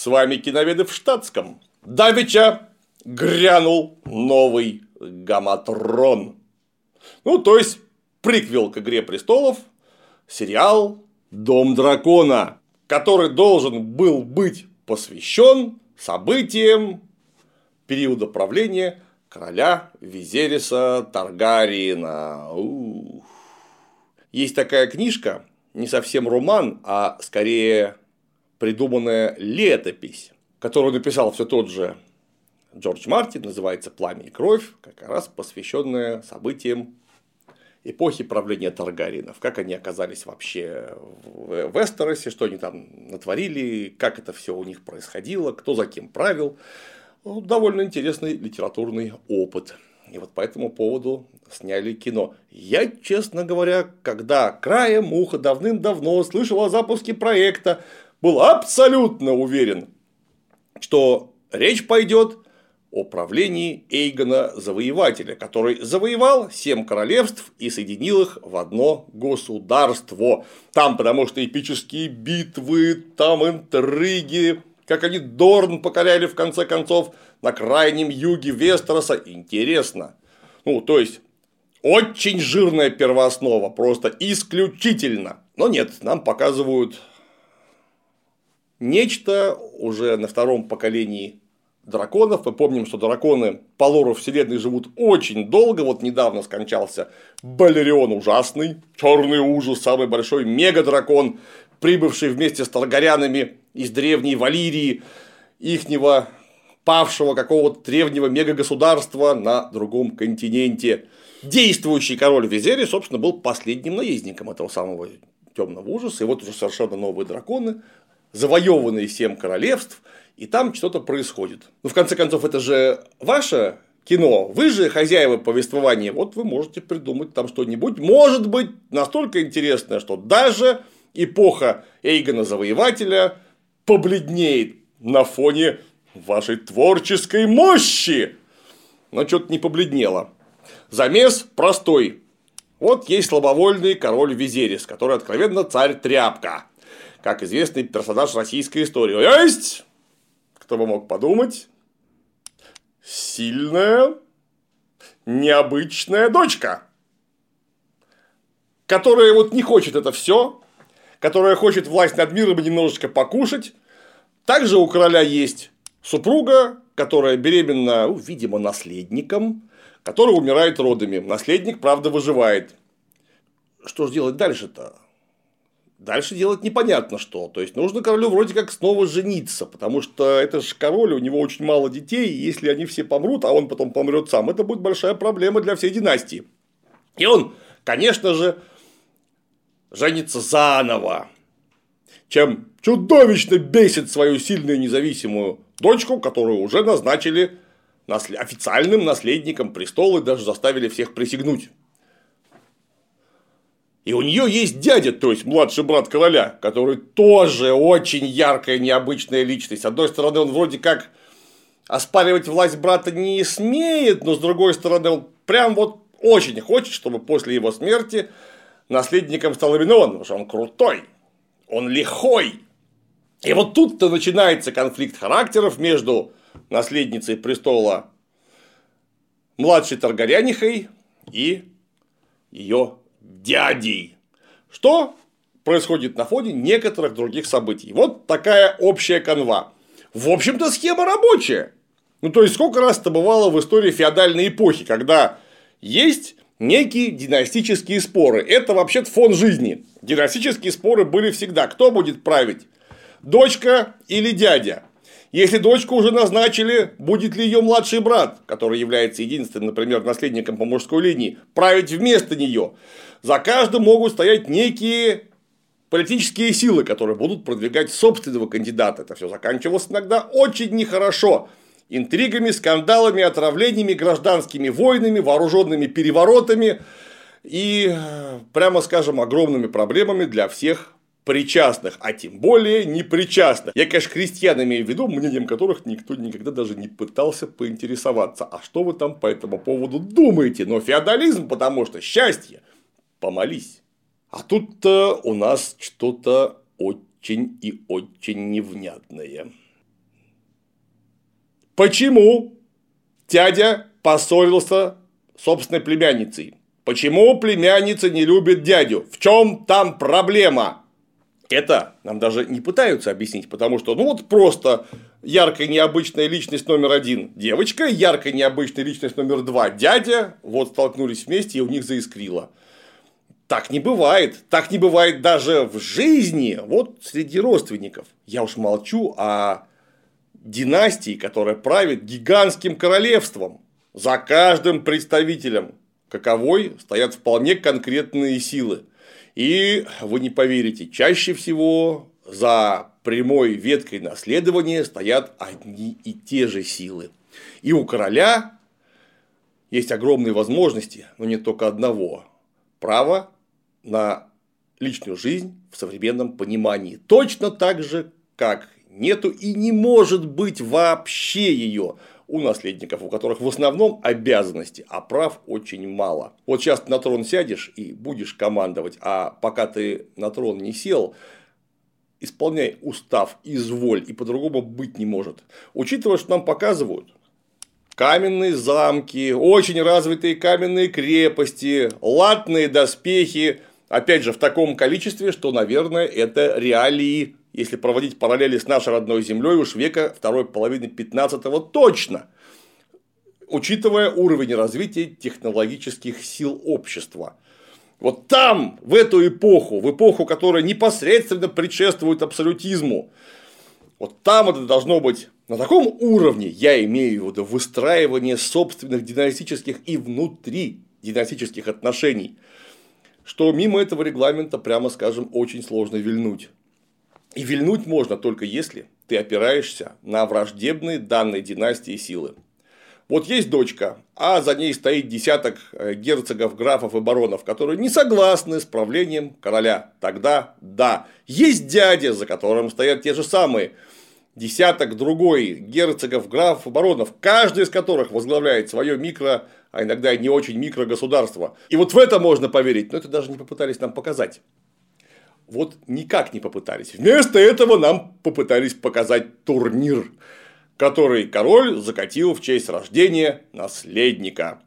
С вами киноведы в штатском. Давича грянул новый Гаматрон. Ну, то есть, приквел к «Игре престолов», сериал «Дом дракона», который должен был быть посвящен событиям периода правления короля Визериса Таргариена. Ух. Есть такая книжка, не совсем роман, а скорее придуманная летопись, которую написал все тот же Джордж Мартин, называется «Пламя и кровь», как раз посвященная событиям эпохи правления Таргаринов, как они оказались вообще в Вестеросе, что они там натворили, как это все у них происходило, кто за кем правил. Ну, довольно интересный литературный опыт. И вот по этому поводу сняли кино. Я, честно говоря, когда краем уха давным-давно слышал о запуске проекта, был абсолютно уверен, что речь пойдет о правлении Эйгона Завоевателя, который завоевал семь королевств и соединил их в одно государство. Там, потому что эпические битвы, там интриги, как они Дорн покоряли в конце концов на крайнем юге Вестероса. Интересно. Ну, то есть, очень жирная первооснова, просто исключительно. Но нет, нам показывают нечто уже на втором поколении драконов. Мы помним, что драконы по лору вселенной живут очень долго. Вот недавно скончался Балерион ужасный, черный ужас, самый большой мега-дракон, прибывший вместе с таргарянами из древней Валирии, ихнего павшего какого-то древнего мега-государства на другом континенте. Действующий король Визери, собственно, был последним наездником этого самого темного ужаса. И вот уже совершенно новые драконы, завоеванные семь королевств, и там что-то происходит. Ну, в конце концов, это же ваше кино, вы же хозяева повествования, вот вы можете придумать там что-нибудь, может быть, настолько интересное, что даже эпоха Эйгона Завоевателя побледнеет на фоне вашей творческой мощи. Но что-то не побледнело. Замес простой. Вот есть слабовольный король Визерис, который откровенно царь тряпка, как известный персонаж российской истории. Есть кто бы мог подумать? Сильная, необычная дочка, которая вот не хочет это все, которая хочет власть над миром и немножечко покушать. Также у короля есть супруга, которая беременна, ну, видимо, наследником, который умирает родами. Наследник, правда, выживает. Что же делать дальше-то? Дальше делать непонятно что. То есть нужно королю вроде как снова жениться, потому что это же король, у него очень мало детей, и если они все помрут, а он потом помрет сам, это будет большая проблема для всей династии. И он, конечно же, женится заново, чем чудовищно бесит свою сильную независимую дочку, которую уже назначили официальным наследником престола и даже заставили всех присягнуть. И у нее есть дядя, то есть младший брат короля, который тоже очень яркая, необычная личность. С одной стороны, он вроде как оспаривать власть брата не смеет, но с другой стороны, он прям вот очень хочет, чтобы после его смерти наследником стал именно он, потому что он крутой, он лихой. И вот тут-то начинается конфликт характеров между наследницей престола младшей Таргарянихой и ее дядей. Что происходит на фоне некоторых других событий. Вот такая общая канва. В общем-то, схема рабочая. Ну, то есть, сколько раз это бывало в истории феодальной эпохи, когда есть некие династические споры. Это вообще-то фон жизни. Династические споры были всегда. Кто будет править? Дочка или дядя? Если дочку уже назначили, будет ли ее младший брат, который является единственным, например, наследником по мужской линии, править вместо нее? За каждым могут стоять некие политические силы, которые будут продвигать собственного кандидата. Это все заканчивалось иногда очень нехорошо. Интригами, скандалами, отравлениями, гражданскими войнами, вооруженными переворотами и, прямо скажем, огромными проблемами для всех причастных, а тем более непричастных. Я, конечно, крестьян имею в виду, мнением которых никто никогда даже не пытался поинтересоваться, а что вы там по этому поводу думаете? Но феодализм, потому что счастье помолись. А тут-то у нас что-то очень и очень невнятное. Почему дядя поссорился с собственной племянницей? Почему племянница не любит дядю? В чем там проблема? Это нам даже не пытаются объяснить, потому что, ну вот просто яркая необычная личность номер один – девочка, яркая необычная личность номер два – дядя, вот столкнулись вместе и у них заискрило. Так не бывает. Так не бывает даже в жизни, вот среди родственников. Я уж молчу о династии, которая правит гигантским королевством. За каждым представителем каковой стоят вполне конкретные силы. И вы не поверите, чаще всего за прямой веткой наследования стоят одни и те же силы. И у короля есть огромные возможности, но не только одного. Право на личную жизнь в современном понимании. Точно так же, как нету и не может быть вообще ее у наследников, у которых в основном обязанности, а прав очень мало. Вот сейчас на трон сядешь и будешь командовать, а пока ты на трон не сел, исполняй устав, изволь, и по-другому быть не может. Учитывая, что нам показывают, каменные замки, очень развитые каменные крепости, латные доспехи, Опять же, в таком количестве, что, наверное, это реалии, если проводить параллели с нашей родной землей, уж века второй половины 15-го точно, учитывая уровень развития технологических сил общества. Вот там, в эту эпоху, в эпоху, которая непосредственно предшествует абсолютизму, вот там это должно быть на таком уровне, я имею в виду выстраивание собственных династических и внутри династических отношений – что мимо этого регламента, прямо скажем, очень сложно вильнуть. И вильнуть можно только если ты опираешься на враждебные данной династии силы. Вот есть дочка, а за ней стоит десяток э, герцогов, графов и баронов, которые не согласны с правлением короля. Тогда да. Есть дядя, за которым стоят те же самые десяток другой герцогов, графов и баронов, каждый из которых возглавляет свое микро а иногда и не очень микрогосударства. И вот в это можно поверить, но это даже не попытались нам показать. Вот никак не попытались. Вместо этого нам попытались показать турнир, который король закатил в честь рождения наследника.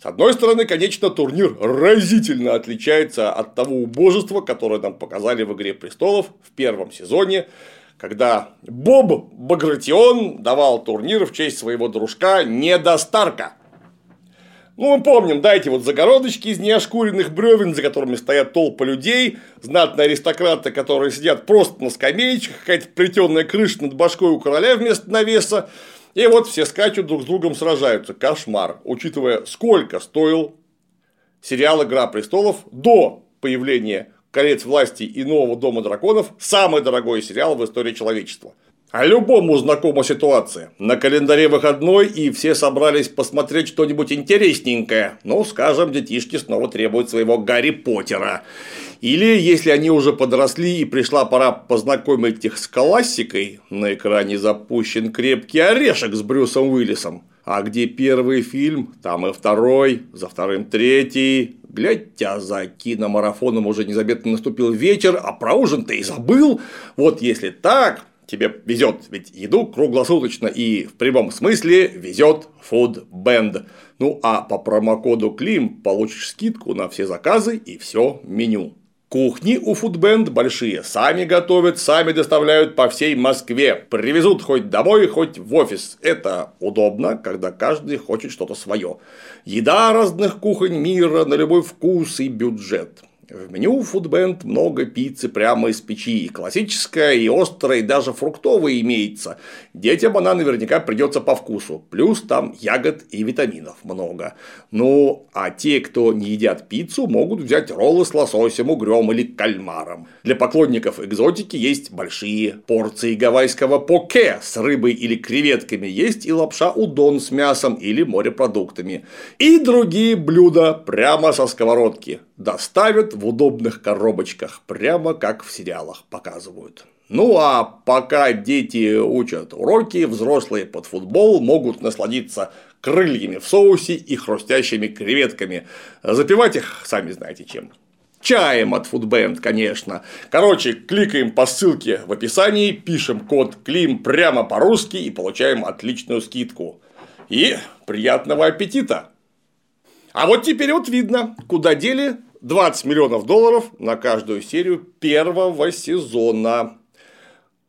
С одной стороны, конечно, турнир разительно отличается от того убожества, которое нам показали в «Игре престолов» в первом сезоне, когда Боб Багратион давал турнир в честь своего дружка Неда Старка. Ну, мы помним, да, эти вот загородочки из неошкуренных бревен, за которыми стоят толпы людей, знатные аристократы, которые сидят просто на скамеечках, какая-то плетеная крыша над башкой у короля вместо навеса. И вот все скачут друг с другом сражаются. Кошмар. Учитывая, сколько стоил сериал «Игра престолов» до появления «Колец власти» и «Нового дома драконов» самый дорогой сериал в истории человечества. А любому знакома ситуация. На календаре выходной, и все собрались посмотреть что-нибудь интересненькое. Ну, скажем, детишки снова требуют своего Гарри Поттера. Или, если они уже подросли и пришла пора познакомить их с классикой, на экране запущен крепкий орешек с Брюсом Уиллисом. А где первый фильм, там и второй, за вторым третий. Глядя за киномарафоном уже незаметно наступил вечер, а про ужин ты и забыл. Вот если так, тебе везет, ведь еду круглосуточно и в прямом смысле везет Food Band. Ну а по промокоду Клим получишь скидку на все заказы и все меню. Кухни у Foodband большие, сами готовят, сами доставляют по всей Москве, привезут хоть домой, хоть в офис. Это удобно, когда каждый хочет что-то свое. Еда разных кухонь мира на любой вкус и бюджет. В меню Foodband много пиццы прямо из печи. И классическая, и острая, и даже фруктовая имеется. Детям она наверняка придется по вкусу. Плюс там ягод и витаминов много. Ну, а те, кто не едят пиццу, могут взять роллы с лососем, угрем или кальмаром. Для поклонников экзотики есть большие порции гавайского поке с рыбой или креветками. Есть и лапша удон с мясом или морепродуктами. И другие блюда прямо со сковородки доставят в удобных коробочках, прямо как в сериалах показывают. Ну а пока дети учат уроки, взрослые под футбол могут насладиться крыльями в соусе и хрустящими креветками. Запивать их, сами знаете чем. чаем от Foodband, конечно. Короче, кликаем по ссылке в описании, пишем код КЛИМ прямо по-русски и получаем отличную скидку. И приятного аппетита! А вот теперь вот видно, куда дели 20 миллионов долларов на каждую серию первого сезона.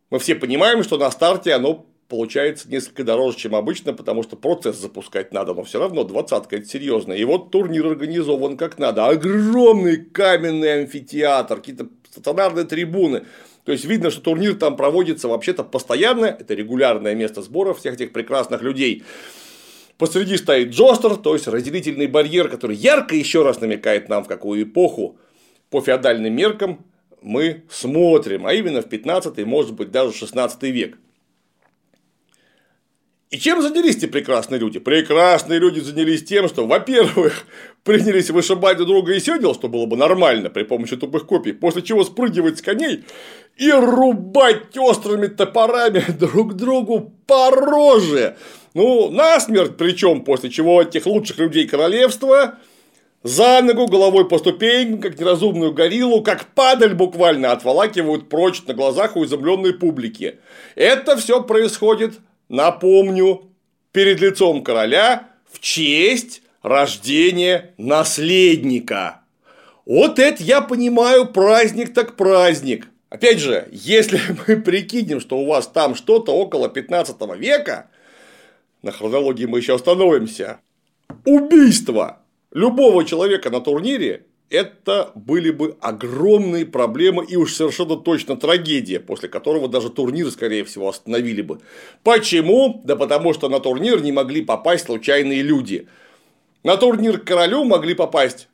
Мы все понимаем, что на старте оно получается несколько дороже, чем обычно, потому что процесс запускать надо, но все равно двадцатка это серьезно. И вот турнир организован как надо. Огромный каменный амфитеатр, какие-то стационарные трибуны. То есть видно, что турнир там проводится вообще-то постоянно, это регулярное место сбора всех этих прекрасных людей. Посреди стоит джостер, то есть разделительный барьер, который ярко еще раз намекает нам, в какую эпоху по феодальным меркам мы смотрим, а именно в 15 может быть даже 16 век. И чем занялись эти прекрасные люди? Прекрасные люди занялись тем, что, во-первых, принялись вышибать друг друга и седел, что было бы нормально при помощи тупых копий, после чего спрыгивать с коней и рубать острыми топорами друг другу по роже. Ну, насмерть, причем после чего этих лучших людей королевства за ногу, головой по ступенькам, как неразумную гориллу, как падаль буквально отволакивают прочь на глазах у изумленной публики. Это все происходит напомню, перед лицом короля в честь рождения наследника. Вот это я понимаю праздник так праздник. Опять же, если мы прикинем, что у вас там что-то около 15 века, на хронологии мы еще остановимся, убийство любого человека на турнире это были бы огромные проблемы и уж совершенно точно трагедия, после которого даже турнир, скорее всего, остановили бы. Почему? Да потому что на турнир не могли попасть случайные люди. На турнир к королю могли попасть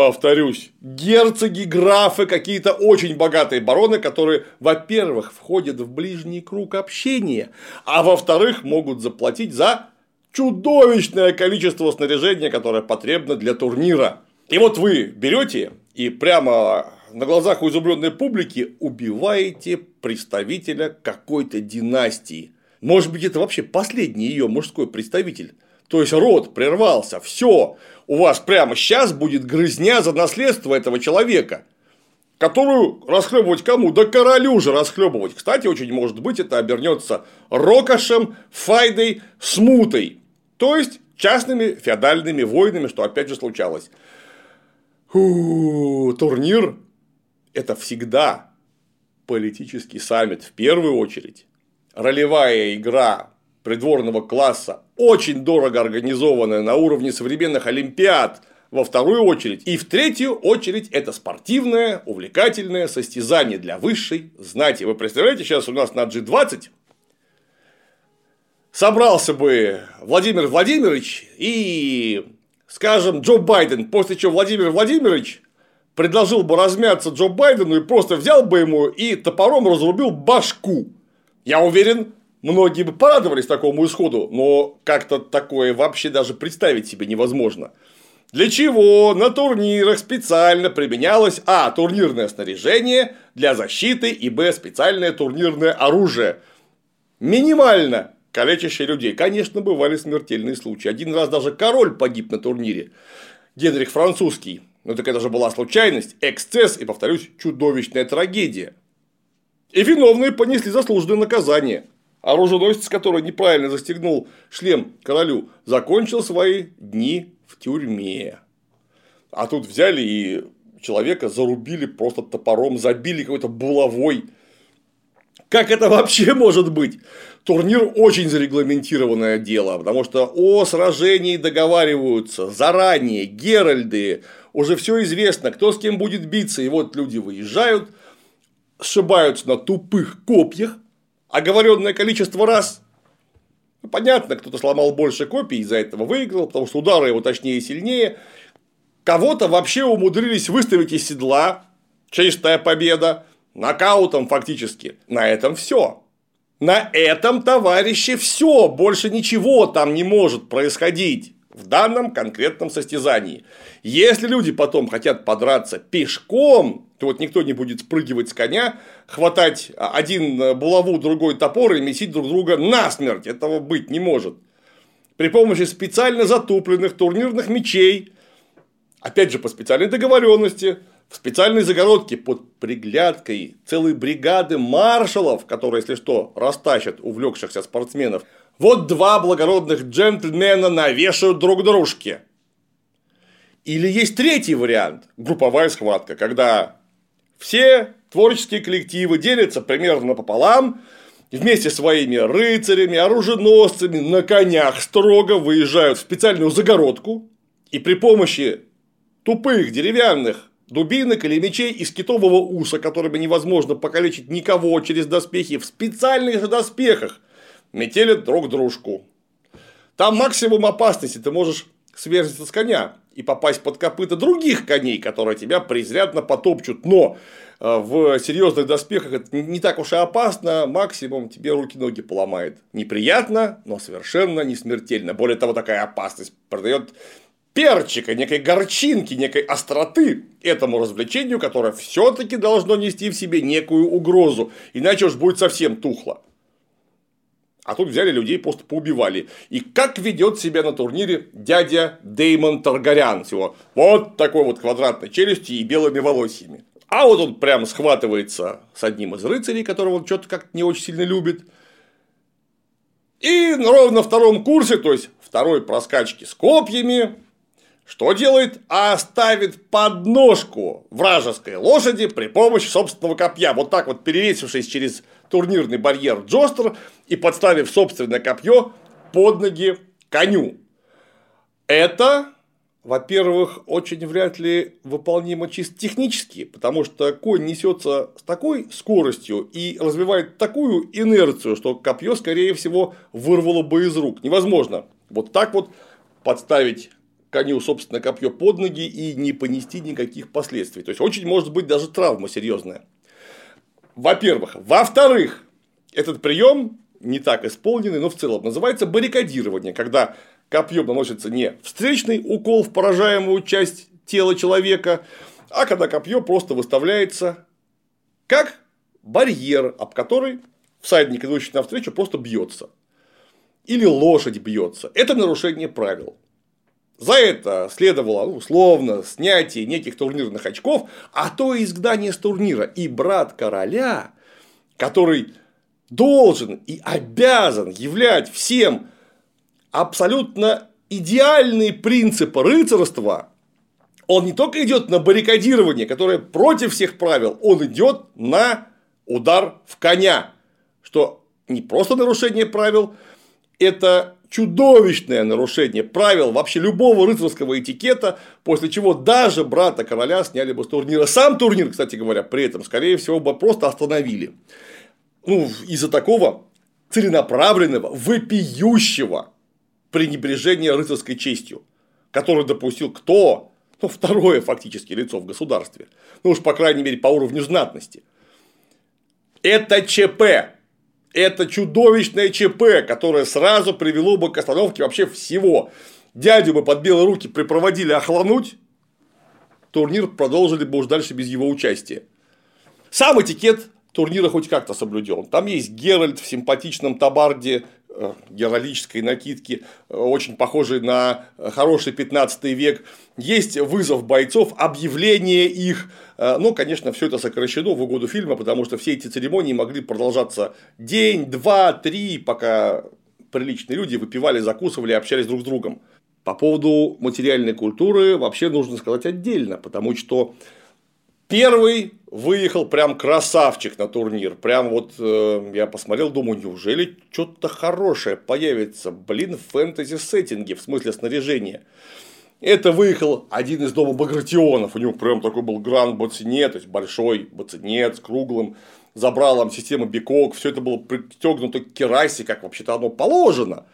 повторюсь, герцоги, графы, какие-то очень богатые бароны, которые, во-первых, входят в ближний круг общения, а во-вторых, могут заплатить за чудовищное количество снаряжения, которое потребно для турнира. И вот вы берете и прямо на глазах у изумленной публики убиваете представителя какой-то династии. Может быть, это вообще последний ее мужской представитель. То есть род прервался, все, у вас прямо сейчас будет грызня за наследство этого человека, которую расхлебывать кому? Да королю же расхлебывать. Кстати, очень может быть, это обернется рокошем, файдой, смутой. То есть частными феодальными войнами, что опять же случалось. Фу, турнир – это всегда политический саммит в первую очередь. Ролевая игра придворного класса, очень дорого организованная на уровне современных олимпиад во вторую очередь. И в третью очередь это спортивное, увлекательное состязание для высшей знати. Вы представляете, сейчас у нас на G20 собрался бы Владимир Владимирович и скажем, Джо Байден, после чего Владимир Владимирович предложил бы размяться Джо Байдену и просто взял бы ему и топором разрубил башку. Я уверен, многие бы порадовались такому исходу, но как-то такое вообще даже представить себе невозможно. Для чего на турнирах специально применялось А. Турнирное снаряжение для защиты и Б. Специальное турнирное оружие. Минимально калечащие людей. Конечно, бывали смертельные случаи. Один раз даже король погиб на турнире. Генрих Французский. Но так это же была случайность, эксцесс и, повторюсь, чудовищная трагедия. И виновные понесли заслуженное наказание. Оруженосец, который неправильно застегнул шлем королю, закончил свои дни в тюрьме. А тут взяли и человека зарубили просто топором, забили какой-то булавой. Как это вообще может быть? Турнир очень зарегламентированное дело, потому что о сражении договариваются заранее, геральды, уже все известно, кто с кем будет биться, и вот люди выезжают, сшибаются на тупых копьях, оговоренное количество раз. Ну, понятно, кто-то сломал больше копий, из-за этого выиграл, потому что удары его точнее и сильнее. Кого-то вообще умудрились выставить из седла, чистая победа, нокаутом фактически. На этом все. На этом, товарищи, все, больше ничего там не может происходить в данном конкретном состязании. Если люди потом хотят подраться пешком, то вот никто не будет спрыгивать с коня, хватать один булаву, другой топор и месить друг друга насмерть. Этого быть не может. При помощи специально затупленных турнирных мечей, опять же по специальной договоренности, в специальной загородке под приглядкой целой бригады маршалов, которые, если что, растащат увлекшихся спортсменов, вот два благородных джентльмена навешают друг дружке. Или есть третий вариант – групповая схватка, когда все творческие коллективы делятся примерно пополам, вместе с своими рыцарями, оруженосцами на конях строго выезжают в специальную загородку и при помощи тупых деревянных дубинок или мечей из китового уса, которыми невозможно покалечить никого через доспехи, в специальных доспехах метелят друг дружку. Там максимум опасности, ты можешь сверзиться с коня и попасть под копыта других коней, которые тебя презрядно потопчут. Но э, в серьезных доспехах это не так уж и опасно, максимум тебе руки-ноги поломает. Неприятно, но совершенно не смертельно. Более того, такая опасность продает перчика, некой горчинки, некой остроты этому развлечению, которое все-таки должно нести в себе некую угрозу, иначе уж будет совсем тухло. А тут взяли людей, просто поубивали. И как ведет себя на турнире дядя Деймон Таргарян с вот такой вот квадратной челюстью и белыми волосьями. А вот он прям схватывается с одним из рыцарей, которого он что-то как-то не очень сильно любит. И ровно на втором курсе, то есть второй проскачки с копьями, что делает? А ставит подножку вражеской лошади при помощи собственного копья. Вот так вот перевесившись через турнирный барьер Джостер и подставив собственное копье под ноги коню. Это, во-первых, очень вряд ли выполнимо чисто технически, потому что конь несется с такой скоростью и развивает такую инерцию, что копье, скорее всего, вырвало бы из рук. Невозможно вот так вот подставить коню собственное копье под ноги и не понести никаких последствий. То есть очень может быть даже травма серьезная. Во-первых. Во-вторых, этот прием не так исполненный, но в целом называется баррикадирование, когда копьем наносится не встречный укол в поражаемую часть тела человека, а когда копье просто выставляется как барьер, об который всадник, идущий навстречу, просто бьется. Или лошадь бьется. Это нарушение правил. За это следовало ну, условно снятие неких турнирных очков, а то и изгнание с турнира. И брат короля, который должен и обязан являть всем абсолютно идеальные принципы рыцарства, он не только идет на баррикадирование, которое против всех правил, он идет на удар в коня, что не просто нарушение правил, это чудовищное нарушение правил вообще любого рыцарского этикета, после чего даже брата короля сняли бы с турнира. Сам турнир, кстати говоря, при этом, скорее всего, бы просто остановили. Ну, из-за такого целенаправленного, вопиющего пренебрежения рыцарской честью, который допустил кто? Ну, второе фактически лицо в государстве. Ну уж, по крайней мере, по уровню знатности. Это ЧП это чудовищное ЧП, которое сразу привело бы к остановке вообще всего. Дядю бы под белые руки припроводили охлануть, турнир продолжили бы уж дальше без его участия. Сам этикет турнира хоть как-то соблюден. Там есть Геральт в симпатичном табарде Э, гералической накидки, э, очень похожей на хороший 15 век. Есть вызов бойцов, объявление их. Э, ну, конечно, все это сокращено в угоду фильма, потому что все эти церемонии могли продолжаться день, два, три, пока приличные люди выпивали, закусывали, общались друг с другом. По поводу материальной культуры вообще нужно сказать отдельно, потому что Первый выехал прям красавчик на турнир. Прям вот э, я посмотрел, думаю, неужели что-то хорошее появится, блин, в фэнтези сеттинге, в смысле снаряжения. Это выехал один из дома Багратионов. У него прям такой был гранд бацине, то есть большой бацинет с круглым забралом системы Бикок. Все это было пристегнуто к керасе, как вообще-то оно положено.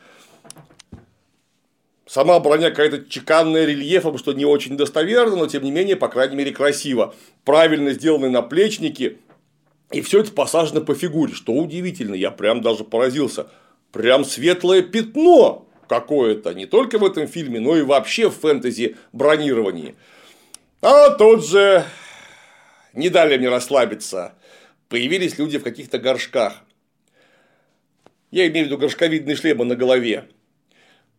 Сама броня какая-то чеканная рельефом, что не очень достоверно, но тем не менее, по крайней мере, красиво. Правильно сделаны наплечники, и все это посажено по фигуре, что удивительно, я прям даже поразился. Прям светлое пятно какое-то, не только в этом фильме, но и вообще в фэнтези бронировании. А тут же не дали мне расслабиться. Появились люди в каких-то горшках. Я имею в виду горшковидные шлемы на голове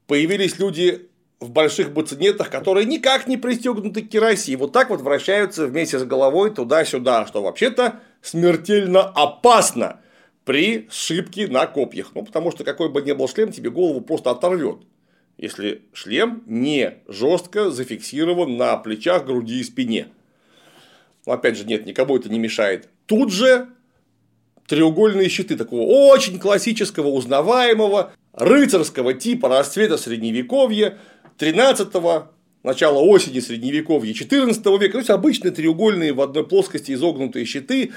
появились люди в больших бацинетах, которые никак не пристегнуты к керосе, и вот так вот вращаются вместе с головой туда-сюда, что вообще-то смертельно опасно при сшибке на копьях. Ну, потому что какой бы ни был шлем, тебе голову просто оторвет. Если шлем не жестко зафиксирован на плечах, груди и спине. Но опять же, нет, никому это не мешает. Тут же треугольные щиты такого очень классического, узнаваемого, рыцарского типа расцвета средневековья, 13-го, начала осени средневековья 14 века, то есть обычные треугольные в одной плоскости изогнутые щиты,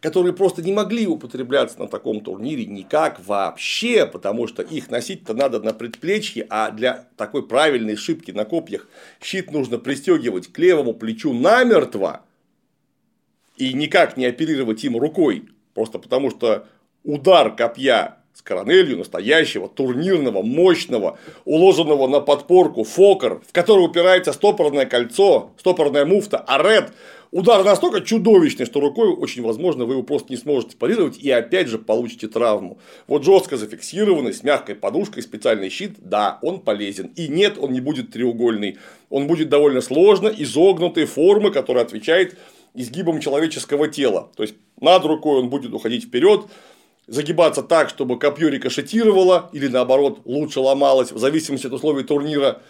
которые просто не могли употребляться на таком турнире никак вообще, потому что их носить-то надо на предплечье, а для такой правильной шибки на копьях щит нужно пристегивать к левому плечу намертво и никак не оперировать им рукой, просто потому что удар копья с коронелью настоящего, турнирного, мощного, уложенного на подпорку фокер, в который упирается стопорное кольцо, стопорная муфта, арет. Удар настолько чудовищный, что рукой очень возможно вы его просто не сможете парировать и опять же получите травму. Вот жестко зафиксированный, с мягкой подушкой, специальный щит, да, он полезен. И нет, он не будет треугольный. Он будет довольно сложно изогнутой формы, которая отвечает изгибам человеческого тела. То есть над рукой он будет уходить вперед, загибаться так, чтобы копье рикошетировало или наоборот лучше ломалось в зависимости от условий турнира.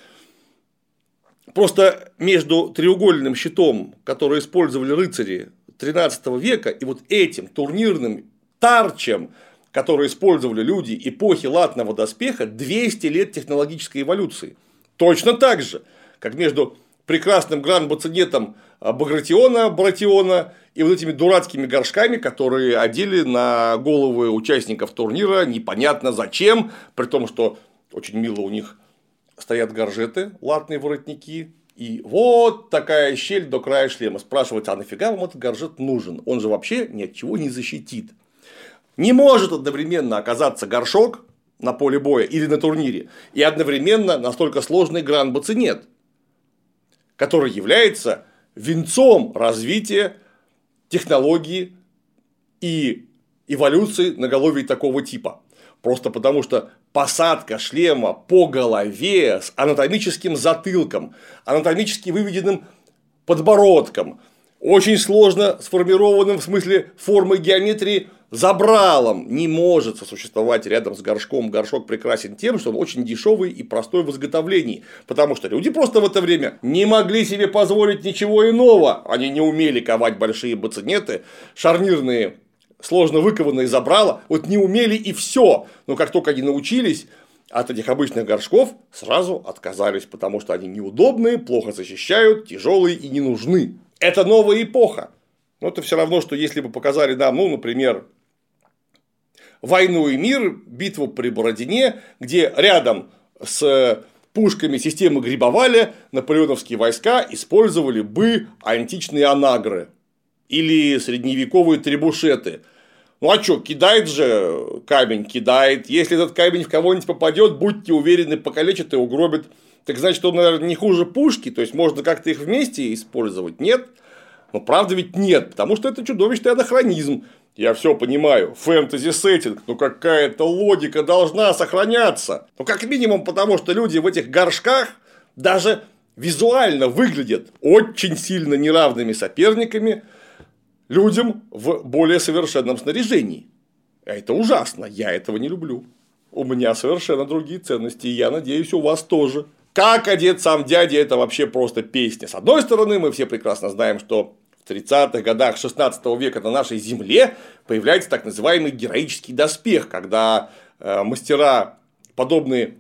Просто между треугольным щитом, который использовали рыцари 13 века, и вот этим турнирным тарчем, который использовали люди эпохи латного доспеха, 200 лет технологической эволюции. Точно так же, как между прекрасным гран-бацинетом Багратиона, Братиона и вот этими дурацкими горшками, которые одели на головы участников турнира непонятно зачем, при том, что очень мило у них стоят горжеты, латные воротники, и вот такая щель до края шлема. Спрашивать, а нафига вам этот горжет нужен? Он же вообще ни от чего не защитит. Не может одновременно оказаться горшок на поле боя или на турнире, и одновременно настолько сложный гран-бацинет, который является венцом развития технологии и эволюции наголовий такого типа. Просто потому что посадка шлема по голове с анатомическим затылком, анатомически выведенным подбородком, очень сложно сформированным в смысле формы геометрии забралом не может сосуществовать рядом с горшком. Горшок прекрасен тем, что он очень дешевый и простой в изготовлении, потому что люди просто в это время не могли себе позволить ничего иного. Они не умели ковать большие бацинеты, шарнирные сложно выкованные забрала, вот не умели и все. Но как только они научились, от этих обычных горшков сразу отказались, потому что они неудобные, плохо защищают, тяжелые и не нужны. Это новая эпоха. Но это все равно, что если бы показали нам, ну, например, «Войну и мир», битву при Бородине, где рядом с пушками системы Грибоваля наполеоновские войска использовали бы античные анагры или средневековые требушеты. Ну а что, кидает же камень, кидает. Если этот камень в кого-нибудь попадет, будьте уверены, покалечит и угробит. Так значит, он, наверное, не хуже пушки, то есть можно как-то их вместе использовать. Нет? Но правда ведь нет, потому что это чудовищный анахронизм. Я все понимаю, фэнтези-сеттинг, но какая-то логика должна сохраняться. Ну, как минимум, потому что люди в этих горшках даже визуально выглядят очень сильно неравными соперниками людям в более совершенном снаряжении. А это ужасно, я этого не люблю. У меня совершенно другие ценности, и я надеюсь, у вас тоже. Как одет сам дядя, это вообще просто песня. С одной стороны, мы все прекрасно знаем, что в 30-х годах 16 века на нашей земле появляется так называемый героический доспех, когда э, мастера, подобные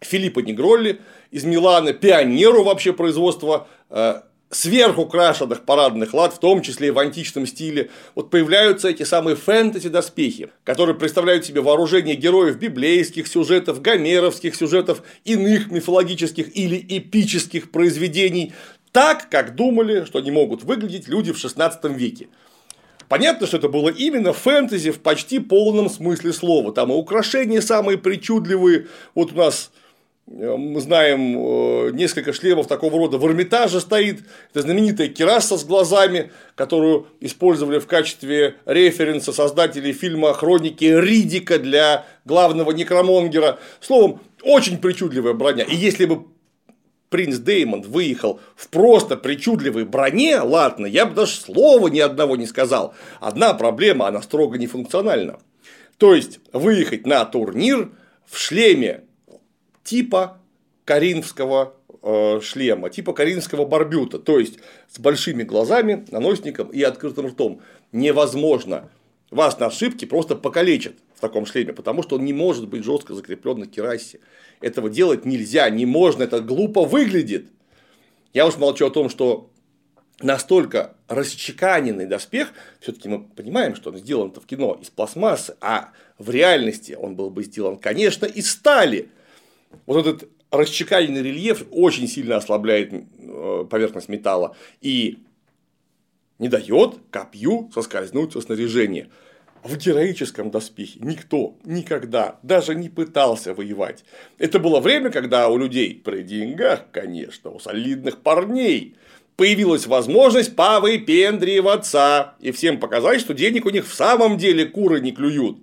Филиппа Негролли из Милана, пионеру вообще производства э, сверхукрашенных парадных лад, в том числе и в античном стиле, вот появляются эти самые фэнтези-доспехи, которые представляют себе вооружение героев библейских сюжетов, гомеровских сюжетов, иных мифологических или эпических произведений, так, как думали, что они могут выглядеть люди в 16 веке. Понятно, что это было именно фэнтези в почти полном смысле слова. Там и украшения самые причудливые. Вот у нас э, мы знаем э, несколько шлемов такого рода в Эрмитаже стоит. Это знаменитая кераса с глазами, которую использовали в качестве референса создателей фильма «Хроники Ридика» для главного некромонгера. Словом, очень причудливая броня. И если бы принц Деймон выехал в просто причудливой броне, ладно, я бы даже слова ни одного не сказал. Одна проблема, она строго нефункциональна. То есть, выехать на турнир в шлеме типа коринфского э, шлема, типа коринфского барбюта, то есть с большими глазами, наносником и открытым ртом. Невозможно. Вас на ошибке просто покалечат в таком шлеме, потому что он не может быть жестко закреплен на керасе. Этого делать нельзя, не можно, это глупо выглядит. Я уж молчу о том, что настолько расчеканенный доспех, все-таки мы понимаем, что он сделан-то в кино из пластмассы, а в реальности он был бы сделан, конечно, из стали. Вот этот расчеканенный рельеф очень сильно ослабляет э, поверхность металла и не дает копью соскользнуть со снаряжения. В героическом доспехе никто никогда даже не пытался воевать. Это было время, когда у людей при деньгах, конечно, у солидных парней появилась возможность повыпендриваться и всем показать, что денег у них в самом деле куры не клюют.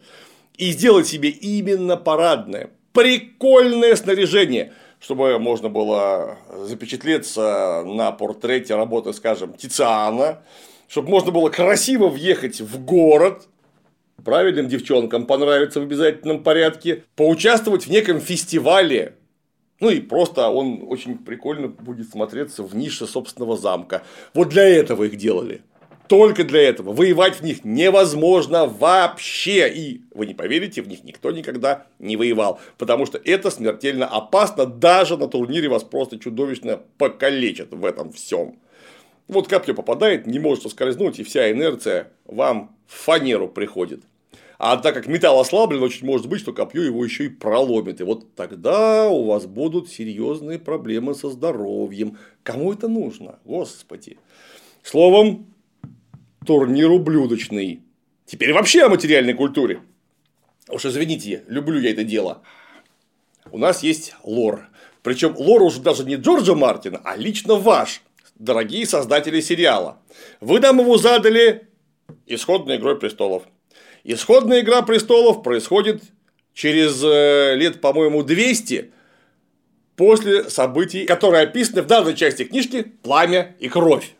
И сделать себе именно парадное, прикольное снаряжение, чтобы можно было запечатлеться на портрете работы, скажем, Тициана, чтобы можно было красиво въехать в город, правильным девчонкам понравится в обязательном порядке, поучаствовать в неком фестивале ну и просто он очень прикольно будет смотреться в нише собственного замка. Вот для этого их делали. Только для этого. Воевать в них невозможно вообще. И вы не поверите, в них никто никогда не воевал. Потому что это смертельно опасно. Даже на турнире вас просто чудовищно покалечат в этом всем. Вот капля попадает, не может соскользнуть, и вся инерция вам в фанеру приходит. А так как металл ослаблен, очень может быть, что копье его еще и проломит. И вот тогда у вас будут серьезные проблемы со здоровьем. Кому это нужно? Господи. Словом, турнир ублюдочный. Теперь вообще о материальной культуре. Уж извините, люблю я это дело. У нас есть лор. Причем лор уже даже не Джорджа Мартина, а лично ваш, дорогие создатели сериала. Вы нам его задали исходной игрой престолов. Исходная игра престолов происходит через э, лет, по-моему, 200 после событий, которые описаны в данной части книжки «Пламя и кровь».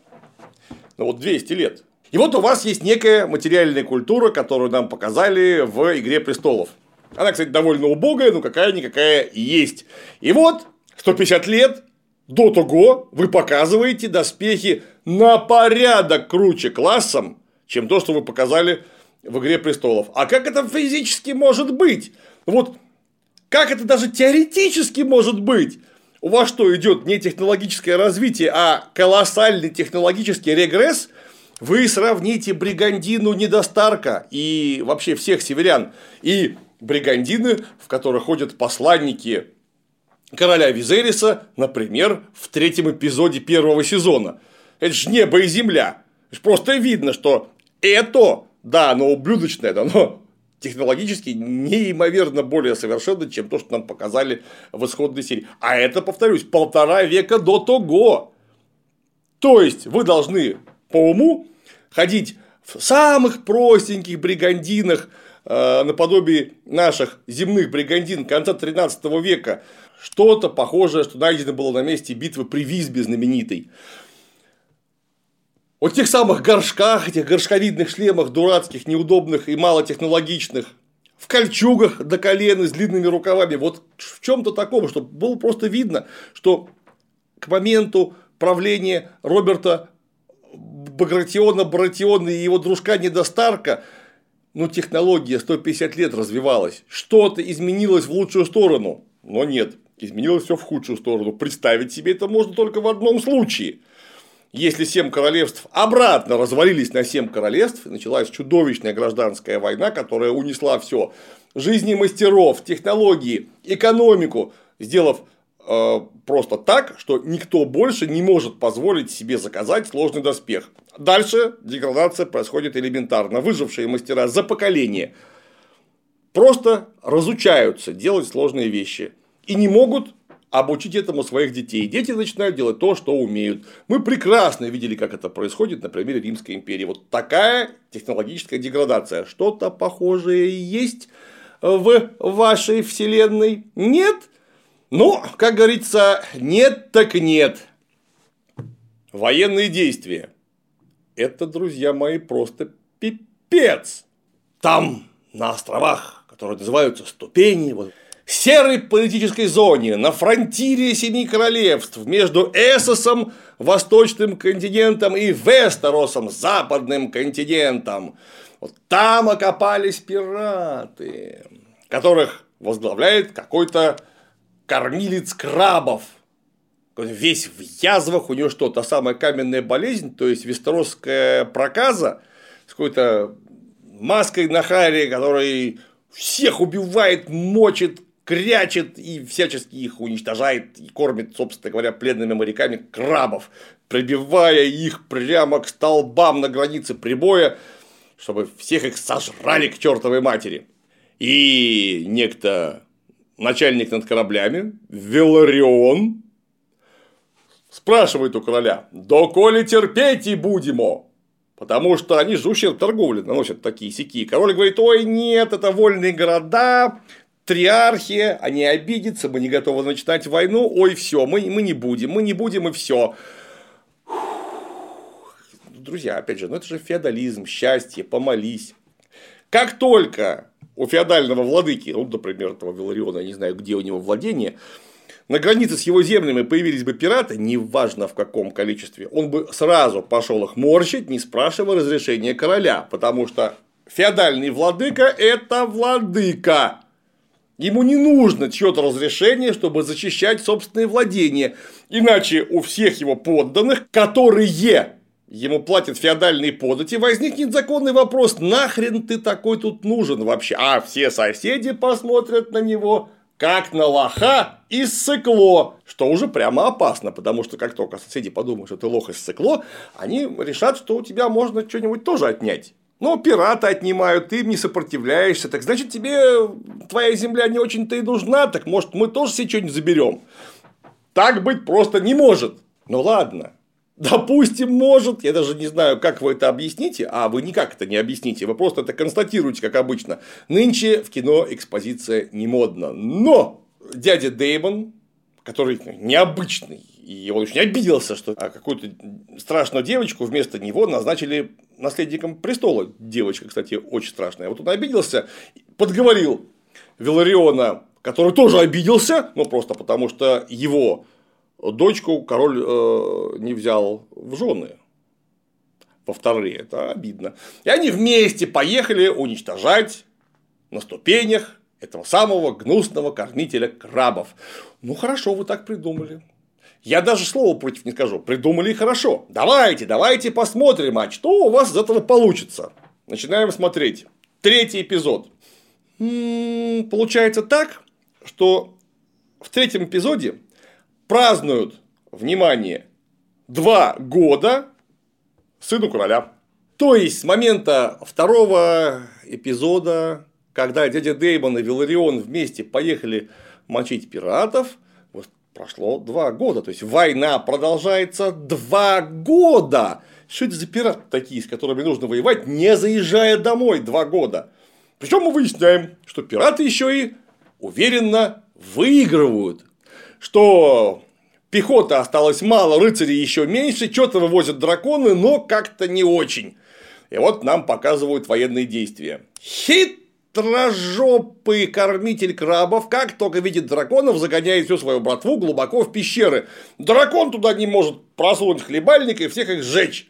Ну вот 200 лет. И вот у вас есть некая материальная культура, которую нам показали в «Игре престолов». Она, кстати, довольно убогая, но какая-никакая есть. И вот 150 лет до того вы показываете доспехи на порядок круче классом, чем то, что вы показали в «Игре престолов». А как это физически может быть? Вот как это даже теоретически может быть? У вас что, идет не технологическое развитие, а колоссальный технологический регресс? Вы сравните Бригандину Недостарка и вообще всех северян и Бригандины, в которых ходят посланники короля Визериса, например, в третьем эпизоде первого сезона. Это же небо и земля. Просто видно, что это да, оно ублюдочное, но технологически неимоверно более совершенно, чем то, что нам показали в исходной серии. А это, повторюсь, полтора века до того. То есть, вы должны по уму ходить в самых простеньких бригандинах, э, наподобие наших земных бригандин конца 13 века, что-то похожее, что найдено было на месте битвы при Визбе знаменитой. Вот тех самых горшках, этих горшковидных шлемах, дурацких, неудобных и малотехнологичных, в кольчугах до колена с длинными рукавами, вот в чем-то таком, чтобы было просто видно, что к моменту правления Роберта Багратиона, Баратиона и его дружка Недостарка, ну, технология 150 лет развивалась, что-то изменилось в лучшую сторону, но нет, изменилось все в худшую сторону. Представить себе это можно только в одном случае – если семь королевств обратно развалились на семь королевств, началась чудовищная гражданская война, которая унесла все жизни мастеров, технологии, экономику, сделав э, просто так, что никто больше не может позволить себе заказать сложный доспех. Дальше деградация происходит элементарно. Выжившие мастера за поколение просто разучаются делать сложные вещи и не могут обучить этому своих детей. Дети начинают делать то, что умеют. Мы прекрасно видели, как это происходит на примере Римской империи. Вот такая технологическая деградация. Что-то похожее есть в вашей вселенной? Нет? Ну, как говорится, нет так нет. Военные действия. Это, друзья мои, просто пипец. Там, на островах, которые называются ступени, вот, серой политической зоне, на фронтире Семи Королевств, между Эссосом, восточным континентом, и Вестеросом, западным континентом. Вот там окопались пираты, которых возглавляет какой-то кормилец крабов. Весь в язвах, у него что, та самая каменная болезнь, то есть вестеросская проказа с какой-то маской на харе, который всех убивает, мочит, крячет и всячески их уничтожает и кормит, собственно говоря, пленными моряками крабов, прибивая их прямо к столбам на границе прибоя, чтобы всех их сожрали к чертовой матери. И некто начальник над кораблями, Веларион, спрашивает у короля, «Доколе терпеть и будемо?» Потому что они же ущерб торговли наносят такие сики. Король говорит, ой, нет, это вольные города, триархия, они обидятся, мы не готовы начинать войну, ой, все, мы, мы не будем, мы не будем и все. Друзья, опять же, ну это же феодализм, счастье, помолись. Как только у феодального владыки, ну, например, этого Вилариона, я не знаю, где у него владение, на границе с его землями появились бы пираты, неважно в каком количестве, он бы сразу пошел их морщить, не спрашивая разрешения короля, потому что феодальный владыка – это владыка. Ему не нужно чье-то разрешение, чтобы защищать собственные владения. Иначе у всех его подданных, которые ему платят феодальные подати, возникнет законный вопрос, нахрен ты такой тут нужен вообще? А все соседи посмотрят на него как на лоха из сыкло, что уже прямо опасно, потому что как только соседи подумают, что ты лох из сыкло, они решат, что у тебя можно что-нибудь тоже отнять. Но пираты отнимают, ты им не сопротивляешься, так значит тебе твоя земля не очень-то и нужна, так может мы тоже себе что-нибудь заберем. Так быть просто не может. Ну ладно, Допустим, может, я даже не знаю, как вы это объясните, а вы никак это не объясните, вы просто это констатируете, как обычно. Нынче в кино экспозиция не модна. Но дядя Деймон, который необычный, и он очень обиделся, что какую-то страшную девочку вместо него назначили наследником престола. Девочка, кстати, очень страшная. Вот он обиделся, подговорил Велариона, который тоже обиделся, ну просто потому что его дочку король э, не взял в жены во вторые, это обидно. И они вместе поехали уничтожать на ступенях этого самого гнусного кормителя крабов. Ну хорошо, вы так придумали. Я даже слова против не скажу. Придумали хорошо. Давайте, давайте посмотрим, а что у вас из этого получится. Начинаем смотреть. Третий эпизод. М-м, получается так, что в третьем эпизоде празднуют, внимание, два года сыну короля. То есть с момента второго эпизода, когда дядя Деймон и Виларион вместе поехали мочить пиратов, прошло два года. То есть война продолжается два года. Что это за пираты такие, с которыми нужно воевать, не заезжая домой два года? Причем мы выясняем, что пираты еще и уверенно выигрывают что пехота осталось мало, рыцарей еще меньше, что-то вывозят драконы, но как-то не очень. И вот нам показывают военные действия. Хитрожопый кормитель крабов, как только видит драконов, загоняет всю свою братву глубоко в пещеры. Дракон туда не может просунуть хлебальник и всех их сжечь.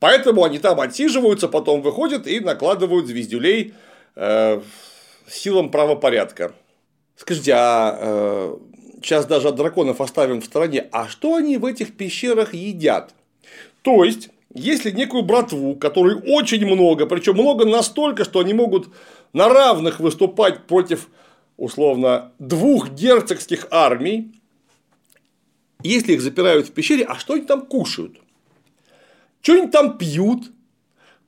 Поэтому они там отсиживаются, потом выходят и накладывают звездюлей э, силам правопорядка. Скажите, а э, сейчас даже от драконов оставим в стороне, а что они в этих пещерах едят? То есть, если некую братву, которой очень много, причем много настолько, что они могут на равных выступать против, условно, двух герцогских армий, если их запирают в пещере, а что они там кушают? Что они там пьют?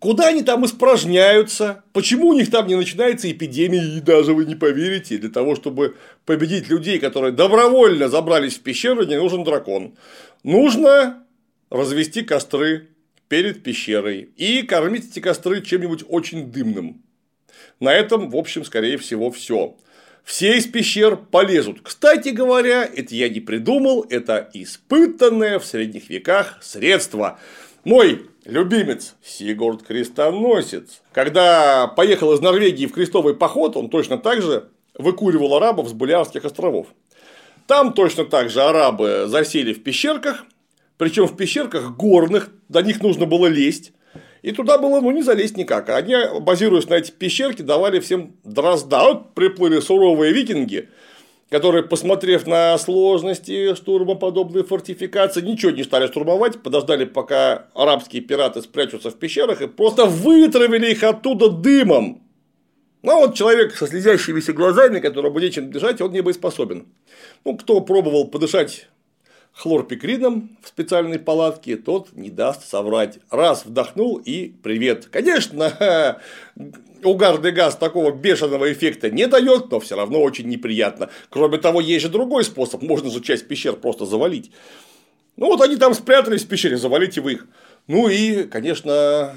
Куда они там испражняются? Почему у них там не начинается эпидемия? И даже вы не поверите, для того, чтобы победить людей, которые добровольно забрались в пещеру, не нужен дракон. Нужно развести костры перед пещерой и кормить эти костры чем-нибудь очень дымным. На этом, в общем, скорее всего, все. все из пещер полезут. Кстати говоря, это я не придумал, это испытанное в средних веках средство. Мой любимец Сигурд Крестоносец, когда поехал из Норвегии в крестовый поход, он точно так же выкуривал арабов с Булярских островов. Там точно так же арабы засели в пещерках, причем в пещерках горных, до них нужно было лезть. И туда было ну, не залезть никак. Они, базируясь на эти пещерки, давали всем дрозда. Вот приплыли суровые викинги, которые, посмотрев на сложности штурма фортификации, ничего не стали штурмовать, подождали, пока арабские пираты спрячутся в пещерах, и просто вытравили их оттуда дымом. Ну, вот человек со слезящимися глазами, которому нечем дышать, он не боеспособен. Ну, кто пробовал подышать хлорпикрином в специальной палатке, тот не даст соврать. Раз вдохнул и привет. Конечно, угарный газ такого бешеного эффекта не дает, но все равно очень неприятно. Кроме того, есть же другой способ. Можно же часть пещер просто завалить. Ну вот они там спрятались в пещере, завалите вы их. Ну и, конечно,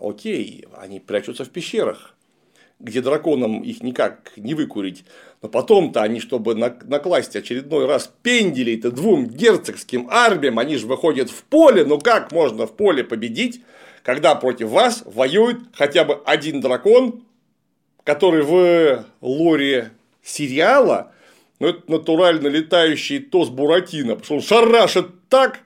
окей, они прячутся в пещерах где драконам их никак не выкурить. Но потом-то они, чтобы накласть очередной раз пенделей-то двум герцогским армиям, они же выходят в поле. Ну как можно в поле победить, когда против вас воюет хотя бы один дракон, который в лоре сериала, ну, это натурально летающий Тос Буратино, потому что он шарашит так,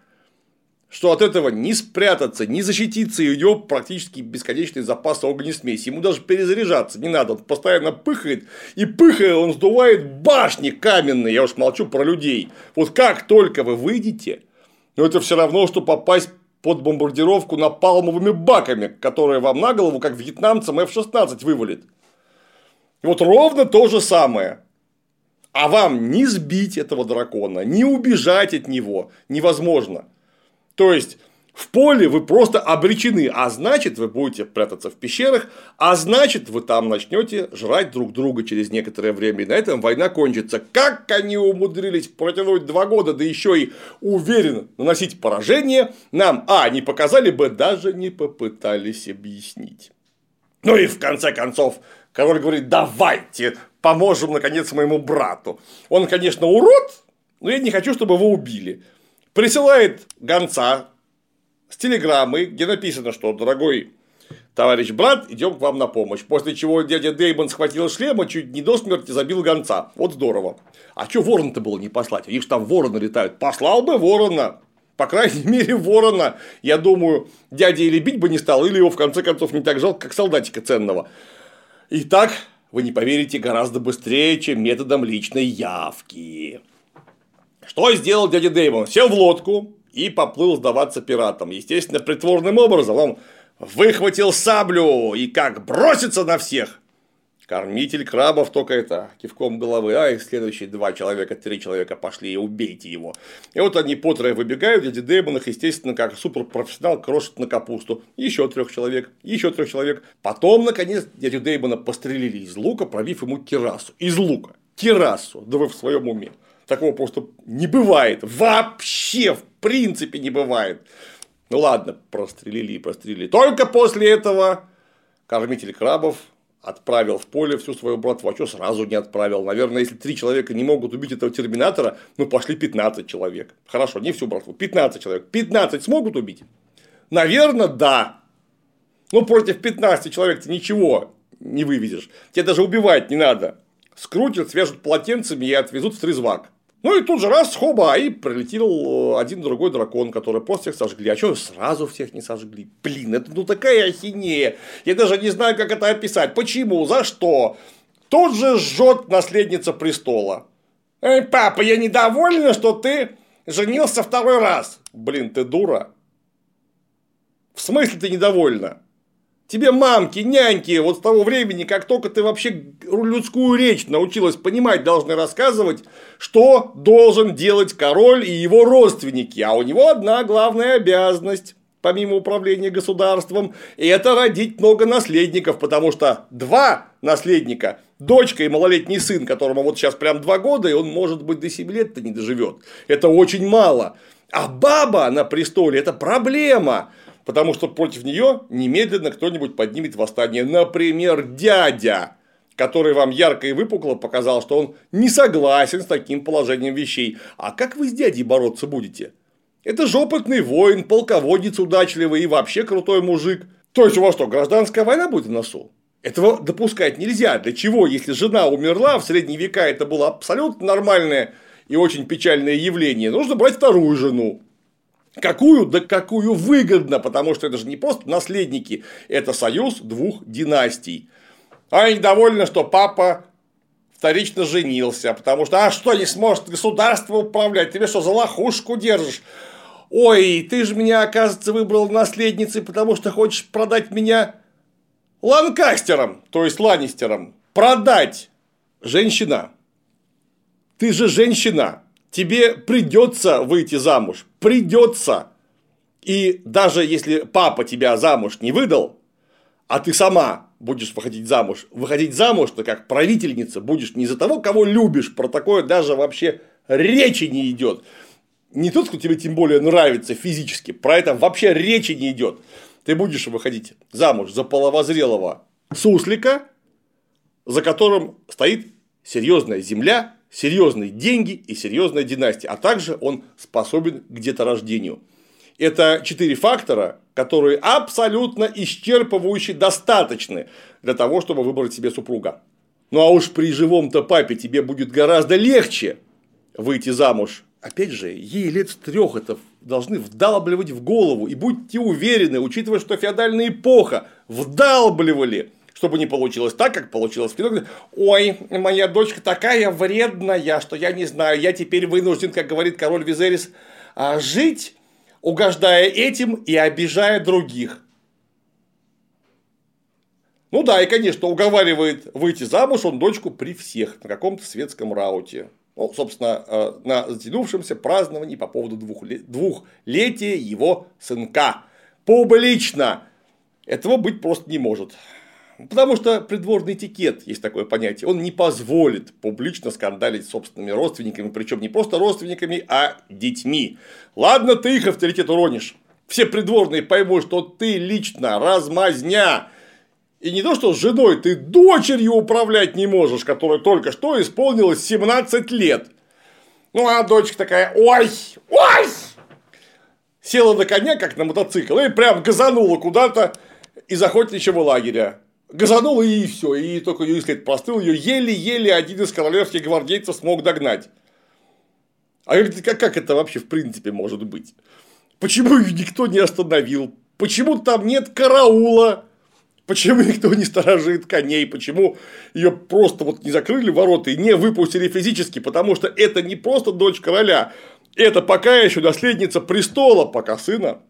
что от этого не спрятаться, не защититься, и у него практически бесконечный запас огнесмеси. Ему даже перезаряжаться не надо, он постоянно пыхает, и пыхая он сдувает башни каменные, я уж молчу про людей. Вот как только вы выйдете, но это все равно, что попасть под бомбардировку напалмовыми баками, которые вам на голову, как вьетнамцам F-16 вывалит. Вот ровно то же самое. А вам не сбить этого дракона, не убежать от него невозможно. То есть, в поле вы просто обречены, а значит, вы будете прятаться в пещерах, а значит, вы там начнете жрать друг друга через некоторое время, и на этом война кончится. Как они умудрились протянуть два года, да еще и уверенно наносить поражение, нам, а, не показали бы, даже не попытались объяснить. Ну и в конце концов, король говорит, давайте поможем, наконец, моему брату. Он, конечно, урод, но я не хочу, чтобы его убили присылает гонца с телеграммой, где написано, что дорогой товарищ брат, идем к вам на помощь. После чего дядя Деймон схватил шлем, и чуть не до смерти забил гонца. Вот здорово. А что ворона-то было не послать? У них там вороны летают. Послал бы ворона. По крайней мере, ворона, я думаю, дядя или бить бы не стал, или его в конце концов не так жалко, как солдатика ценного. Итак, вы не поверите, гораздо быстрее, чем методом личной явки. Что сделал дядя Дэймон? Сел в лодку и поплыл сдаваться пиратам. Естественно, притворным образом он выхватил саблю и как бросится на всех. Кормитель крабов только это, кивком головы, а и следующие два человека, три человека пошли и убейте его. И вот они по трое выбегают, дядя Дэймон их, естественно, как суперпрофессионал крошит на капусту. Еще трех человек, еще трех человек. Потом, наконец, дядю Дэймона пострелили из лука, пробив ему террасу. Из лука. Террасу. Да вы в своем уме. Такого просто не бывает. Вообще, в принципе, не бывает. Ну ладно, прострелили и прострелили. Только после этого кормитель крабов отправил в поле всю свою братву, а что сразу не отправил? Наверное, если три человека не могут убить этого терминатора, ну пошли 15 человек. Хорошо, не всю братву, 15 человек. 15 смогут убить? Наверное, да. Ну, против 15 человек ты ничего не вывезешь. Тебе даже убивать не надо. Скрутят, свяжут полотенцами и отвезут в трезвак. Ну и тут же раз, хоба, и прилетел э, один другой дракон, который просто всех сожгли. А что сразу всех не сожгли? Блин, это ну такая ахинея. Я даже не знаю, как это описать. Почему? За что? Тут же жжет наследница престола. Эй, папа, я недовольна, что ты женился второй раз. Блин, ты дура. В смысле ты недовольна? Тебе мамки, няньки, вот с того времени, как только ты вообще людскую речь научилась понимать, должны рассказывать, что должен делать король и его родственники. А у него одна главная обязанность помимо управления государством, и это родить много наследников, потому что два наследника, дочка и малолетний сын, которому вот сейчас прям два года, и он, может быть, до 7 лет-то не доживет. Это очень мало. А баба на престоле – это проблема потому что против нее немедленно кто-нибудь поднимет восстание. Например, дядя, который вам ярко и выпукло показал, что он не согласен с таким положением вещей. А как вы с дядей бороться будете? Это же опытный воин, полководец удачливый и вообще крутой мужик. То есть у вас что, гражданская война будет в носу? Этого допускать нельзя. Для чего, если жена умерла, в средние века это было абсолютно нормальное и очень печальное явление, нужно брать вторую жену. Какую? Да какую выгодно, потому что это же не просто наследники, это союз двух династий. А недовольна, что папа вторично женился, потому что, а что, не сможет государство управлять, тебе что, за лохушку держишь? Ой, ты же меня, оказывается, выбрал наследницей, потому что хочешь продать меня Ланкастером, то есть Ланнистером. Продать. Женщина. Ты же женщина. Тебе придется выйти замуж. Придется. И даже если папа тебя замуж не выдал, а ты сама будешь выходить замуж, выходить замуж ты как правительница будешь не за того, кого любишь, про такое даже вообще речи не идет. Не тот, кто тебе тем более нравится физически, про это вообще речи не идет. Ты будешь выходить замуж за половозрелого суслика, за которым стоит серьезная земля, серьезные деньги и серьезная династия, а также он способен к деторождению. Это четыре фактора, которые абсолютно исчерпывающе достаточны для того, чтобы выбрать себе супруга. Ну а уж при живом-то папе тебе будет гораздо легче выйти замуж. Опять же, ей лет с трех это должны вдалбливать в голову. И будьте уверены, учитывая, что феодальная эпоха вдалбливали чтобы не получилось так, как получилось в кино. Ой, моя дочка такая вредная, что я не знаю, я теперь вынужден, как говорит король Визерис, а, жить, угождая этим и обижая других. Ну да, и, конечно, уговаривает выйти замуж он дочку при всех на каком-то светском рауте. Ну, собственно, э, на затянувшемся праздновании по поводу двухлетия его сынка. Публично. Этого быть просто не может. Потому что придворный этикет, есть такое понятие, он не позволит публично скандалить с собственными родственниками, причем не просто родственниками, а детьми. Ладно, ты их авторитет уронишь. Все придворные поймут, что ты лично размазня. И не то, что с женой, ты дочерью управлять не можешь, которая только что исполнилось 17 лет. Ну, а дочка такая, ой, ой! Села на коня, как на мотоцикл, и прям газанула куда-то из охотничьего лагеря. Газанул и все, и только ее след простыл, ее еле-еле один из королевских гвардейцев смог догнать. А говорит, как, как это вообще в принципе может быть? Почему ее никто не остановил? Почему там нет караула? Почему никто не сторожит коней? Почему ее просто вот не закрыли ворота и не выпустили физически? Потому что это не просто дочь короля, это пока еще наследница престола, пока сына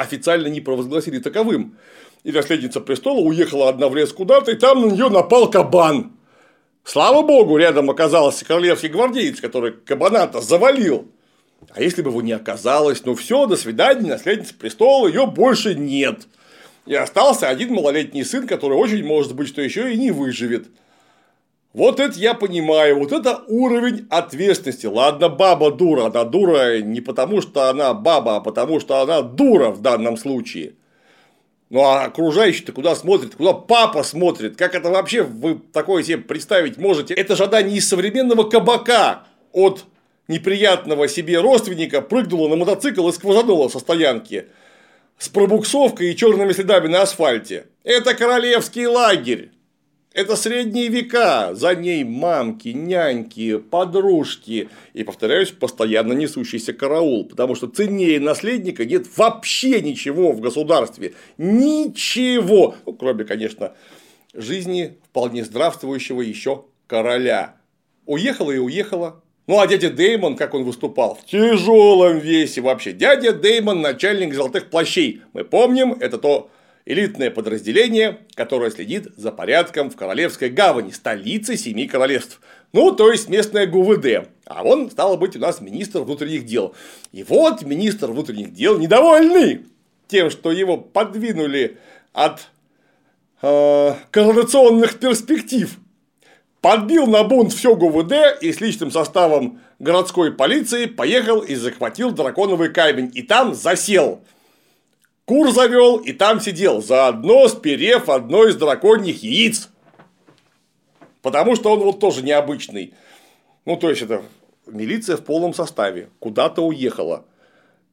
официально не провозгласили таковым и наследница престола уехала одна в лес куда-то, и там на нее напал кабан. Слава богу, рядом оказался королевский гвардеец, который кабаната завалил. А если бы его не оказалось, ну все, до свидания, наследница престола, ее больше нет. И остался один малолетний сын, который очень может быть, что еще и не выживет. Вот это я понимаю, вот это уровень ответственности. Ладно, баба дура, она дура не потому, что она баба, а потому, что она дура в данном случае. Ну а окружающие-то куда смотрят? Куда папа смотрит? Как это вообще вы такое себе представить можете? Это же она не из современного кабака от неприятного себе родственника прыгнула на мотоцикл и сквозанула со стоянки с пробуксовкой и черными следами на асфальте. Это королевский лагерь. Это средние века, за ней мамки, няньки, подружки и, повторяюсь, постоянно несущийся караул, потому что ценнее наследника нет вообще ничего в государстве. Ничего. Ну, кроме, конечно, жизни вполне здравствующего еще короля. Уехала и уехала. Ну, а дядя Деймон, как он выступал? В тяжелом весе вообще. Дядя Деймон, начальник золотых плащей. Мы помним, это то элитное подразделение, которое следит за порядком в Королевской гавани, столице Семи Королевств. Ну, то есть местное ГУВД. А он, стало быть, у нас министр внутренних дел. И вот министр внутренних дел недовольный тем, что его подвинули от э, коронационных перспектив. Подбил на бунт все ГУВД и с личным составом городской полиции поехал и захватил драконовый камень. И там засел. Кур завел и там сидел, заодно сперев одно из драконьих яиц. Потому что он вот тоже необычный. Ну, то есть, это милиция в полном составе куда-то уехала.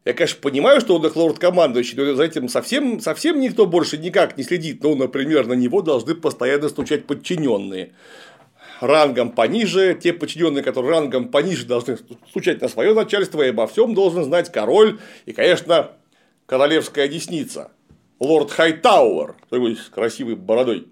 Я, конечно, понимаю, что он их лорд-командующий, но за этим совсем, совсем никто больше никак не следит. Ну, например, на него должны постоянно стучать подчиненные. Рангом пониже, те подчиненные, которые рангом пониже должны стучать на свое начальство, и обо всем должен знать король и, конечно, королевская десница. Лорд Хайтауэр, такой с красивой бородой.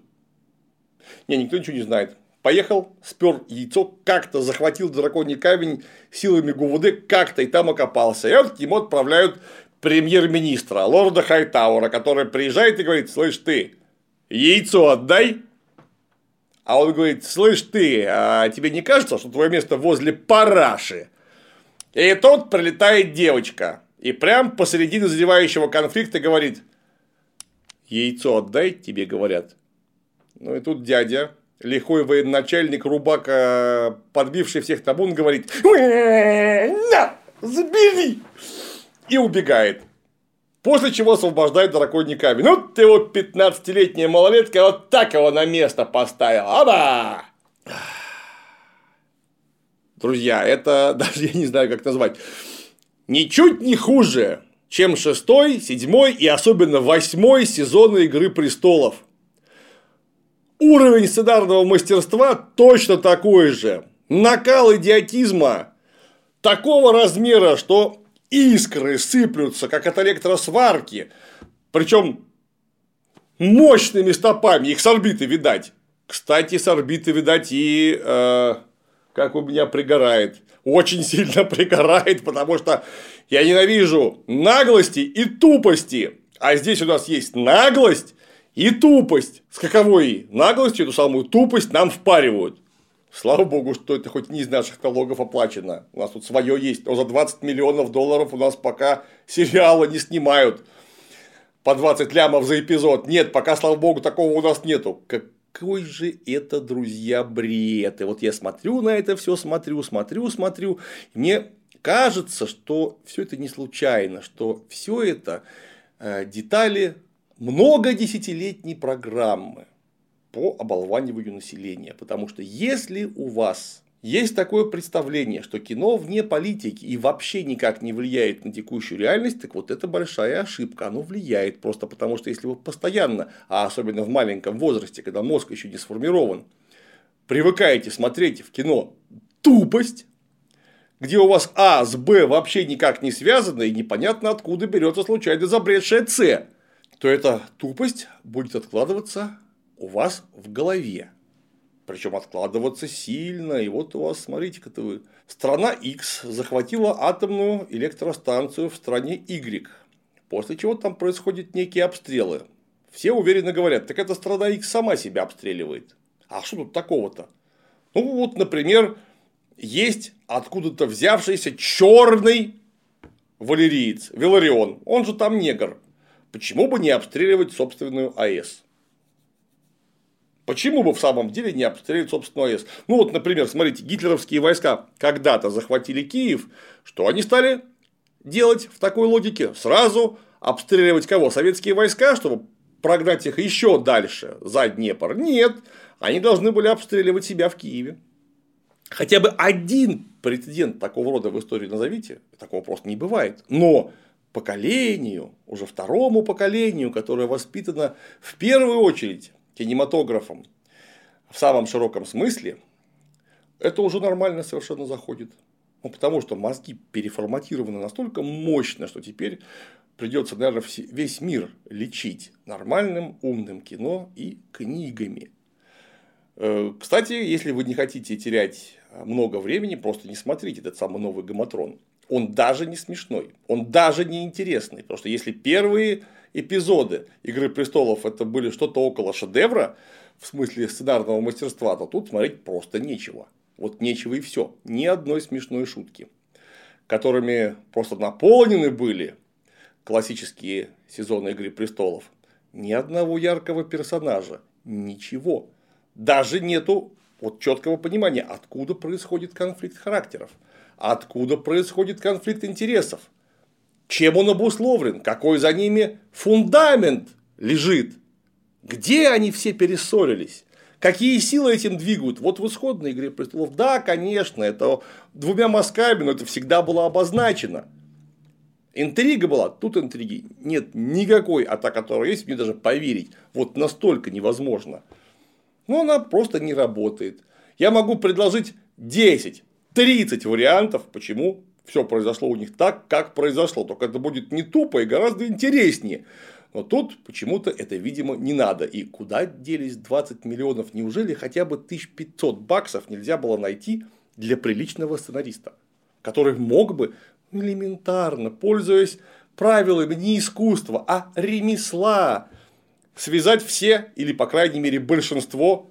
Не, никто ничего не знает. Поехал, спер яйцо, как-то захватил драконий камень силами ГУВД, как-то и там окопался. И вот к нему отправляют премьер-министра, лорда Хайтаура, который приезжает и говорит, слышь ты, яйцо отдай. А он говорит, слышь ты, а тебе не кажется, что твое место возле параши? И тут прилетает девочка, и прям посередине задевающего конфликта говорит, яйцо отдай, тебе говорят. Ну и тут дядя лихой военачальник Рубака, подбивший всех табун, говорит «На, забери!» и убегает. После чего освобождает драконий камень. Ну, ты вот 15-летняя малолетка вот так его на место поставил. Аба! Друзья, это даже я не знаю, как назвать. Ничуть не хуже, чем шестой, седьмой и особенно восьмой сезоны Игры престолов. Уровень сценарного мастерства точно такой же. Накал идиотизма такого размера, что искры сыплются, как от электросварки. Причем мощными стопами. Их с орбиты видать. Кстати, с орбиты, видать, и э, как у меня пригорает. Очень сильно пригорает, потому что я ненавижу наглости и тупости. А здесь у нас есть наглость и тупость. С каковой наглостью эту самую тупость нам впаривают. Слава богу, что это хоть не из наших налогов оплачено. У нас тут свое есть. Но за 20 миллионов долларов у нас пока сериалы не снимают по 20 лямов за эпизод. Нет, пока, слава богу, такого у нас нету. Какой же это, друзья, бред. И вот я смотрю на это все, смотрю, смотрю, смотрю. Мне кажется, что все это не случайно, что все это э, детали многодесятилетней программы по оболваниванию населения. Потому что если у вас есть такое представление, что кино вне политики и вообще никак не влияет на текущую реальность, так вот это большая ошибка. Оно влияет просто потому, что если вы постоянно, а особенно в маленьком возрасте, когда мозг еще не сформирован, привыкаете смотреть в кино тупость, где у вас А с Б вообще никак не связано и непонятно откуда берется случайно забредшая С, то эта тупость будет откладываться у вас в голове. Причем откладываться сильно. И вот у вас, смотрите-ка вы. Страна X захватила атомную электростанцию в стране Y. После чего там происходят некие обстрелы. Все уверенно говорят, так эта страна X сама себя обстреливает. А что тут такого-то? Ну вот, например, есть откуда-то взявшийся черный валериец, Веларион. Он же там негр. Почему бы не обстреливать собственную АЭС? Почему бы в самом деле не обстреливать собственную АЭС? Ну вот, например, смотрите, гитлеровские войска когда-то захватили Киев. Что они стали делать в такой логике? Сразу обстреливать кого? Советские войска, чтобы прогнать их еще дальше, за Днепр? Нет, они должны были обстреливать себя в Киеве. Хотя бы один прецедент такого рода в истории назовите, такого просто не бывает. Но поколению, уже второму поколению, которое воспитано в первую очередь кинематографом в самом широком смысле, это уже нормально совершенно заходит. Ну, потому что мозги переформатированы настолько мощно, что теперь придется, наверное, весь мир лечить нормальным, умным кино и книгами. Э, кстати, если вы не хотите терять много времени, просто не смотрите этот самый новый гаматрон он даже не смешной, он даже не интересный. Потому что если первые эпизоды Игры престолов это были что-то около шедевра, в смысле сценарного мастерства, то тут смотреть просто нечего. Вот нечего и все. Ни одной смешной шутки, которыми просто наполнены были классические сезоны Игры престолов. Ни одного яркого персонажа. Ничего. Даже нету вот четкого понимания, откуда происходит конфликт характеров. Откуда происходит конфликт интересов? Чем он обусловлен? Какой за ними фундамент лежит? Где они все перессорились? Какие силы этим двигают? Вот в исходной игре престолов, да, конечно, это двумя мазками, но это всегда было обозначено. Интрига была, тут интриги нет никакой, а та, которая есть, мне даже поверить, вот настолько невозможно. Но она просто не работает. Я могу предложить 10, 30 вариантов, почему все произошло у них так, как произошло. Только это будет не тупо и гораздо интереснее. Но тут почему-то это, видимо, не надо. И куда делись 20 миллионов? Неужели хотя бы 1500 баксов нельзя было найти для приличного сценариста, который мог бы элементарно, пользуясь правилами не искусства, а ремесла, связать все или, по крайней мере, большинство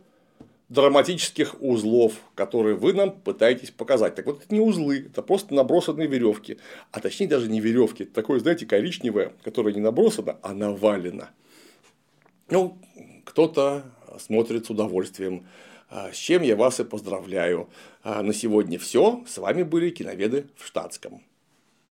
драматических узлов, которые вы нам пытаетесь показать. Так вот, это не узлы, это просто набросанные веревки. А точнее, даже не веревки. Это такое, знаете, коричневое, которое не набросано, а навалено. Ну, кто-то смотрит с удовольствием. А, с чем я вас и поздравляю. А на сегодня все. С вами были киноведы в штатском.